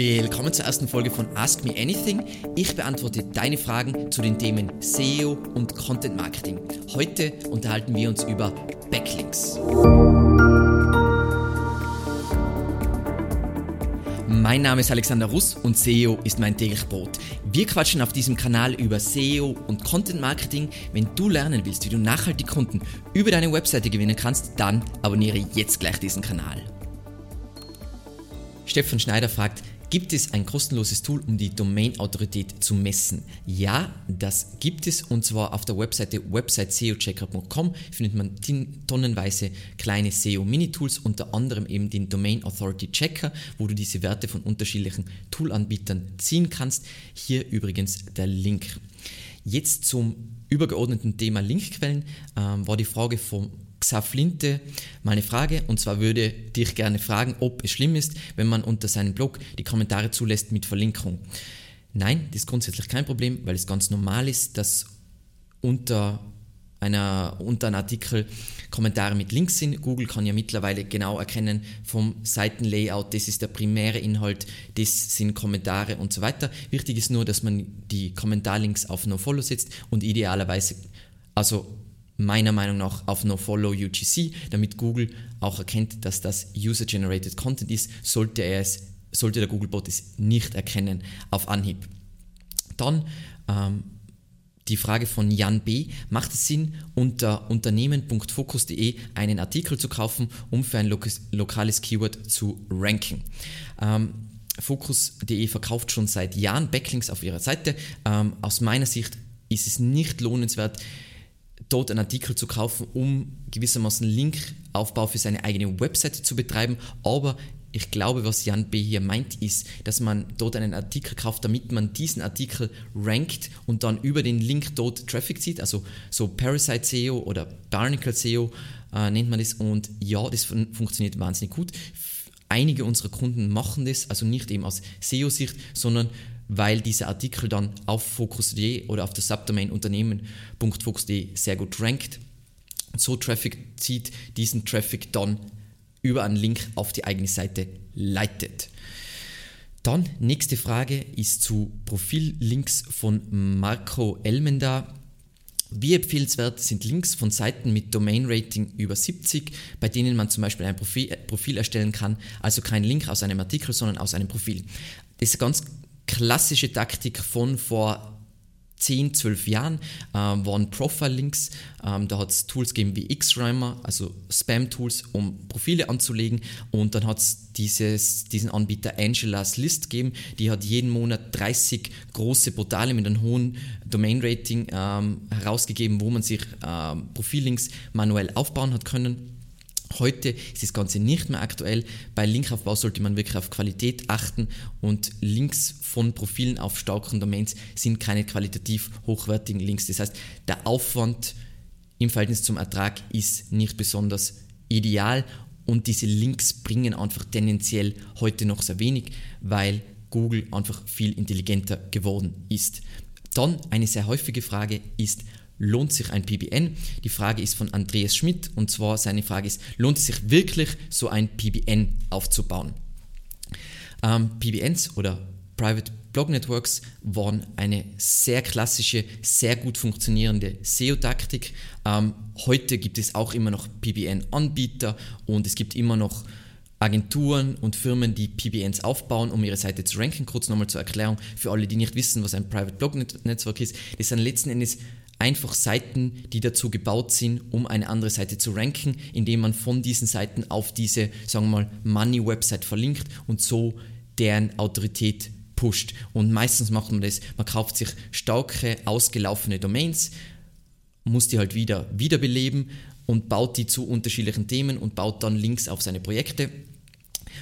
Willkommen zur ersten Folge von Ask Me Anything. Ich beantworte deine Fragen zu den Themen SEO und Content Marketing. Heute unterhalten wir uns über Backlinks. Mein Name ist Alexander Russ und SEO ist mein täglich Brot. Wir quatschen auf diesem Kanal über SEO und Content Marketing. Wenn du lernen willst, wie du nachhaltig Kunden über deine Webseite gewinnen kannst, dann abonniere jetzt gleich diesen Kanal. Stefan Schneider fragt, Gibt es ein kostenloses Tool, um die Domain-Autorität zu messen? Ja, das gibt es und zwar auf der Webseite websiteseochecker.com findet man tonnenweise kleine SEO-Mini-Tools, unter anderem eben den Domain Authority Checker, wo du diese Werte von unterschiedlichen Tool-Anbietern ziehen kannst. Hier übrigens der Link. Jetzt zum übergeordneten Thema Linkquellen ähm, war die Frage vom Xaflinte mal eine Frage und zwar würde dich gerne fragen, ob es schlimm ist, wenn man unter seinem Blog die Kommentare zulässt mit Verlinkung. Nein, das ist grundsätzlich kein Problem, weil es ganz normal ist, dass unter einer, unter einem Artikel Kommentare mit Links sind. Google kann ja mittlerweile genau erkennen vom Seitenlayout, das ist der primäre Inhalt, das sind Kommentare und so weiter. Wichtig ist nur, dass man die Kommentarlinks auf NoFollow setzt und idealerweise, also meiner Meinung nach auf NoFollow UGC, damit Google auch erkennt, dass das User-Generated Content ist, sollte, er es, sollte der Googlebot es nicht erkennen auf Anhieb. Dann ähm, die Frage von Jan B. Macht es Sinn, unter unternehmen.focus.de einen Artikel zu kaufen, um für ein lokales Keyword zu ranken? Ähm, Focus.de verkauft schon seit Jahren Backlinks auf ihrer Seite. Ähm, aus meiner Sicht ist es nicht lohnenswert, dort einen Artikel zu kaufen, um gewissermaßen Linkaufbau für seine eigene Webseite zu betreiben. Aber ich glaube, was Jan B. hier meint, ist, dass man dort einen Artikel kauft, damit man diesen Artikel rankt und dann über den Link dort Traffic zieht, also so Parasite SEO oder Barnacle SEO äh, nennt man das. Und ja, das fun funktioniert wahnsinnig gut. Einige unserer Kunden machen das, also nicht eben aus SEO-Sicht, sondern weil dieser Artikel dann auf Focus.de oder auf der Subdomain Unternehmen.focus.de sehr gut rankt. So Traffic zieht diesen Traffic dann über einen Link auf die eigene Seite leitet. Dann nächste Frage ist zu Profillinks von Marco Elmenda. Wie empfehlenswert sind Links von Seiten mit Domain-Rating über 70, bei denen man zum Beispiel ein Profil, Profil, erstellen kann, also kein Link aus einem Artikel, sondern aus einem Profil. Das ist ganz klassische Taktik von vor 10, 12 Jahren äh, waren Profile-Links. Ähm, da hat es Tools gegeben wie Xrhymer, also Spam-Tools, um Profile anzulegen. Und dann hat es diesen Anbieter Angela's List gegeben. Die hat jeden Monat 30 große Portale mit einem hohen Domain-Rating ähm, herausgegeben, wo man sich ähm, Profillinks manuell aufbauen hat können. Heute ist das Ganze nicht mehr aktuell. Bei Linkaufbau sollte man wirklich auf Qualität achten und Links von Profilen auf starken Domains sind keine qualitativ hochwertigen Links. Das heißt, der Aufwand im Verhältnis zum Ertrag ist nicht besonders ideal und diese Links bringen einfach tendenziell heute noch sehr wenig, weil Google einfach viel intelligenter geworden ist. Dann eine sehr häufige Frage ist, lohnt sich ein PBN? Die Frage ist von Andreas Schmidt und zwar seine Frage ist, lohnt es sich wirklich, so ein PBN aufzubauen? Ähm, PBNs oder Private Blog Networks waren eine sehr klassische, sehr gut funktionierende SEO-Taktik. Ähm, heute gibt es auch immer noch PBN-Anbieter und es gibt immer noch Agenturen und Firmen, die PBNs aufbauen, um ihre Seite zu ranken. Kurz nochmal zur Erklärung für alle, die nicht wissen, was ein Private Blog Network ist. Das sind letzten Endes einfach Seiten, die dazu gebaut sind, um eine andere Seite zu ranken, indem man von diesen Seiten auf diese, sagen wir mal, Money-Website verlinkt und so deren Autorität pusht. Und meistens macht man das, man kauft sich starke, ausgelaufene Domains, muss die halt wieder wiederbeleben und baut die zu unterschiedlichen Themen und baut dann Links auf seine Projekte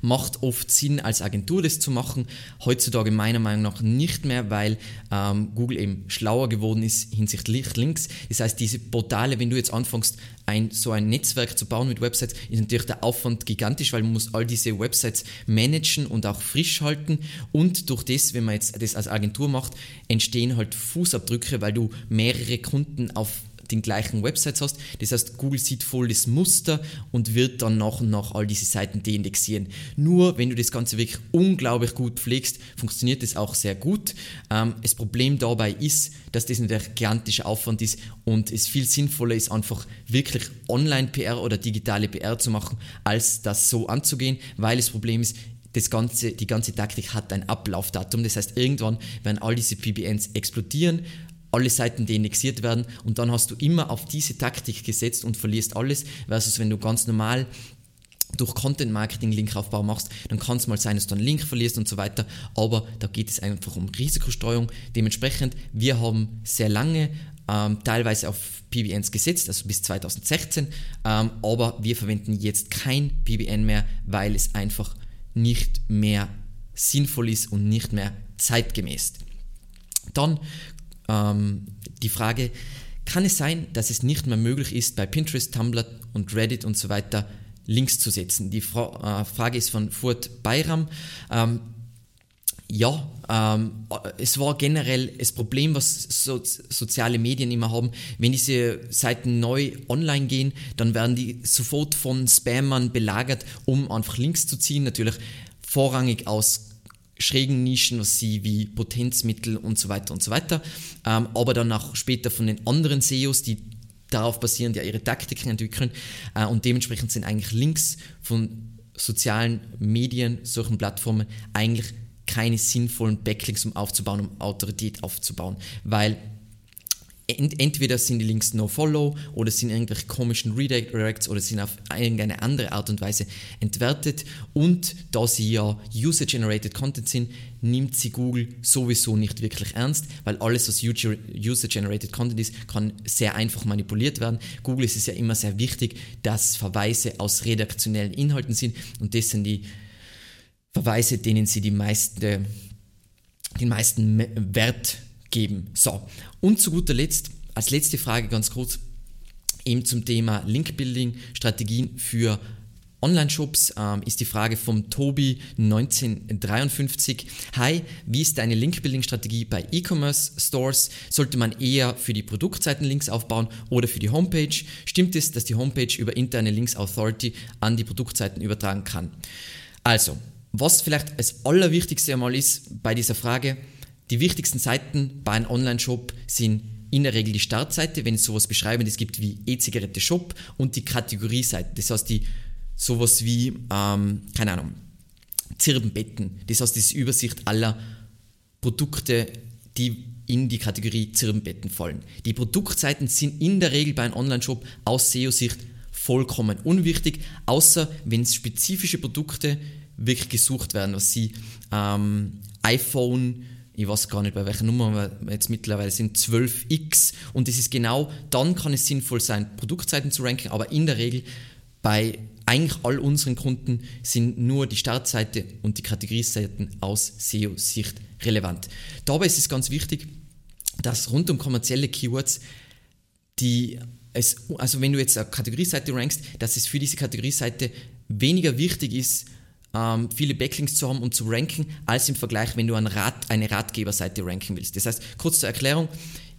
macht oft Sinn, als Agentur das zu machen. Heutzutage meiner Meinung nach nicht mehr, weil ähm, Google eben schlauer geworden ist hinsichtlich Links. Das heißt, diese Portale, wenn du jetzt anfängst, ein, so ein Netzwerk zu bauen mit Websites, ist natürlich der Aufwand gigantisch, weil man muss all diese Websites managen und auch frisch halten. Und durch das, wenn man jetzt das als Agentur macht, entstehen halt Fußabdrücke, weil du mehrere Kunden auf den gleichen Websites hast. Das heißt, Google sieht voll das Muster und wird dann nach und nach all diese Seiten deindexieren. Nur wenn du das Ganze wirklich unglaublich gut pflegst, funktioniert das auch sehr gut. Ähm, das Problem dabei ist, dass das ein gigantischer Aufwand ist und es viel sinnvoller ist, einfach wirklich Online-PR oder digitale PR zu machen, als das so anzugehen, weil das Problem ist, das ganze, die ganze Taktik hat ein Ablaufdatum. Das heißt, irgendwann werden all diese PBNs explodieren, alle Seiten deindexiert werden und dann hast du immer auf diese Taktik gesetzt und verlierst alles, versus wenn du ganz normal durch Content Marketing Linkaufbau machst, dann kann es mal sein, dass du einen Link verlierst und so weiter, aber da geht es einfach um Risikostreuung. Dementsprechend, wir haben sehr lange ähm, teilweise auf PBNs gesetzt, also bis 2016, ähm, aber wir verwenden jetzt kein PBN mehr, weil es einfach nicht mehr sinnvoll ist und nicht mehr zeitgemäß. Dann ähm, die Frage, kann es sein, dass es nicht mehr möglich ist, bei Pinterest, Tumblr und Reddit und so weiter Links zu setzen? Die Fra äh, Frage ist von Furt Bayram. Ähm, ja, ähm, es war generell das Problem, was so, soziale Medien immer haben. Wenn diese Seiten neu online gehen, dann werden die sofort von Spammern belagert, um einfach Links zu ziehen. Natürlich vorrangig aus schrägen Nischen, was sie wie Potenzmittel und so weiter und so weiter, ähm, aber dann auch später von den anderen SEOs, die darauf basierend ja ihre Taktiken entwickeln äh, und dementsprechend sind eigentlich Links von sozialen Medien, solchen Plattformen eigentlich keine sinnvollen Backlinks, um aufzubauen, um Autorität aufzubauen, weil entweder sind die Links No-Follow oder sind irgendwelche komischen Redirects oder sind auf irgendeine andere Art und Weise entwertet. Und da sie ja User-Generated Content sind, nimmt sie Google sowieso nicht wirklich ernst, weil alles, was User-Generated Content ist, kann sehr einfach manipuliert werden. Google ist es ja immer sehr wichtig, dass Verweise aus redaktionellen Inhalten sind und das sind die Verweise, denen sie die meiste, den meisten Wert geben. So, und zu guter Letzt, als letzte Frage ganz kurz, eben zum Thema Link-Building, Strategien für Online-Shops ähm, ist die Frage vom Tobi 1953. Hi, wie ist deine Link-Building-Strategie bei E-Commerce-Stores? Sollte man eher für die Produktseiten Links aufbauen oder für die Homepage? Stimmt es, dass die Homepage über interne Links Authority an die Produktseiten übertragen kann? Also, was vielleicht das Allerwichtigste einmal ist bei dieser Frage, die wichtigsten Seiten bei einem Online-Shop sind in der Regel die Startseite, wenn es sowas beschreiben, es gibt wie E-Zigarette Shop und die Kategorieseite. Das heißt, die sowas wie, ähm, keine Ahnung, Zirbenbetten. Das heißt, diese Übersicht aller Produkte, die in die Kategorie Zirbenbetten fallen. Die Produktseiten sind in der Regel bei einem Online-Shop aus SEO-Sicht vollkommen unwichtig, außer wenn spezifische Produkte wirklich gesucht werden, was sie ähm, iPhone, ich weiß gar nicht bei welcher Nummer aber jetzt mittlerweile sind, 12x und das ist genau, dann kann es sinnvoll sein, Produktseiten zu ranken, aber in der Regel bei eigentlich all unseren Kunden sind nur die Startseite und die Kategorieseiten aus SEO-Sicht relevant. Dabei ist es ganz wichtig, dass rund um kommerzielle Keywords die es, also wenn du jetzt eine Kategorieseite rankst, dass es für diese Kategorieseite weniger wichtig ist, ähm, viele Backlinks zu haben und zu ranken, als im Vergleich, wenn du ein Rat, eine Ratgeberseite ranken willst. Das heißt, kurz zur Erklärung,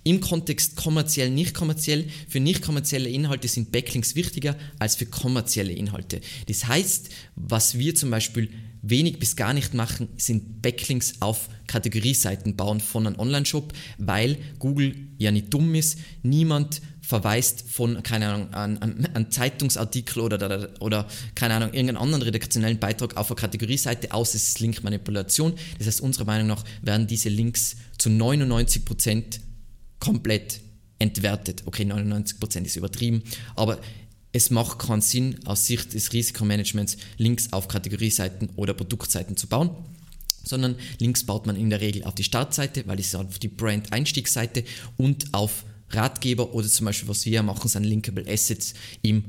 im Kontext kommerziell, nicht kommerziell, für nicht kommerzielle Inhalte sind Backlinks wichtiger als für kommerzielle Inhalte. Das heißt, was wir zum Beispiel wenig bis gar nicht machen, sind Backlinks auf Kategorieseiten bauen von einem Online-Shop, weil Google ja nicht dumm ist. Niemand verweist von, keine Ahnung, an, an, an Zeitungsartikel oder, oder, keine Ahnung, irgendeinen anderen redaktionellen Beitrag auf eine Kategorieseite aus, es ist Linkmanipulation. Das heißt, unserer Meinung nach werden diese Links zu 99% komplett entwertet. Okay, 99% ist übertrieben, aber es macht keinen Sinn, aus Sicht des Risikomanagements Links auf Kategorieseiten oder Produktseiten zu bauen sondern Links baut man in der Regel auf die Startseite, weil es auf die Brand-Einstiegsseite und auf Ratgeber oder zum Beispiel, was wir machen, sind Linkable Assets im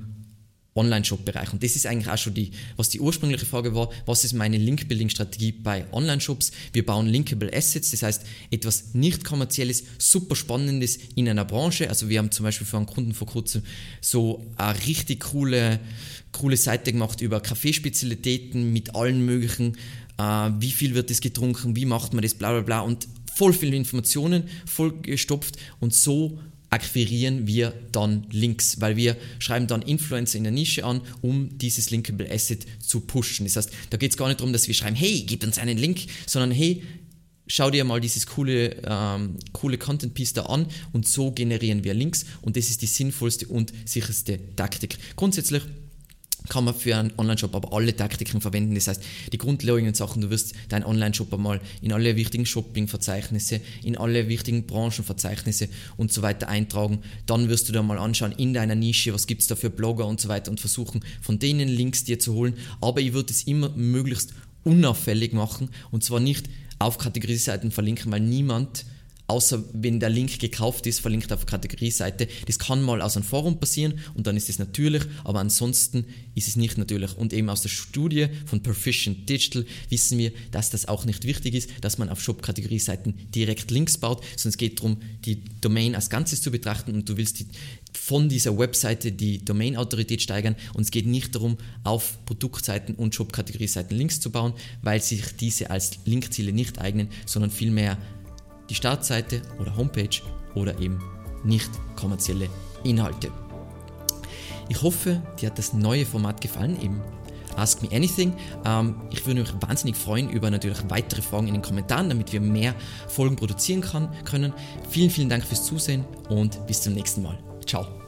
Online-Shop-Bereich. Und das ist eigentlich auch schon die, was die ursprüngliche Frage war, was ist meine Link-Building-Strategie bei Online-Shops? Wir bauen Linkable Assets, das heißt etwas nicht kommerzielles, super spannendes in einer Branche. Also wir haben zum Beispiel für einen Kunden vor kurzem so eine richtig coole, coole Seite gemacht über Kaffeespezialitäten mit allen möglichen, äh, wie viel wird das getrunken, wie macht man das, bla bla bla und voll viele Informationen, voll gestopft und so akquirieren wir dann Links, weil wir schreiben dann Influencer in der Nische an, um dieses Linkable Asset zu pushen. Das heißt, da geht es gar nicht darum, dass wir schreiben, hey, gib uns einen Link, sondern hey, schau dir mal dieses coole, ähm, coole Content Piece da an und so generieren wir Links und das ist die sinnvollste und sicherste Taktik. Grundsätzlich kann man für einen Online-Shop aber alle Taktiken verwenden. Das heißt, die grundlegenden Sachen, du wirst deinen Online-Shop einmal in alle wichtigen Shopping-Verzeichnisse, in alle wichtigen Branchenverzeichnisse und so weiter eintragen. Dann wirst du dir mal anschauen in deiner Nische, was gibt es da für Blogger und so weiter und versuchen, von denen Links dir zu holen. Aber ich würde es immer möglichst unauffällig machen und zwar nicht auf Kategorieseiten verlinken, weil niemand außer wenn der Link gekauft ist, verlinkt auf Kategorieseite. Das kann mal aus einem Forum passieren und dann ist es natürlich, aber ansonsten ist es nicht natürlich. Und eben aus der Studie von Proficient Digital wissen wir, dass das auch nicht wichtig ist, dass man auf Shop-Kategorieseiten direkt Links baut, sondern es geht darum, die Domain als Ganzes zu betrachten und du willst die, von dieser Webseite die Domain-Autorität steigern und es geht nicht darum, auf Produktseiten und Shop-Kategorieseiten Links zu bauen, weil sich diese als Linkziele nicht eignen, sondern vielmehr die Startseite oder Homepage oder eben nicht kommerzielle Inhalte. Ich hoffe, dir hat das neue Format gefallen, eben Ask Me Anything. Ähm, ich würde mich wahnsinnig freuen über natürlich weitere Fragen in den Kommentaren, damit wir mehr Folgen produzieren kann, können. Vielen, vielen Dank fürs Zusehen und bis zum nächsten Mal. Ciao.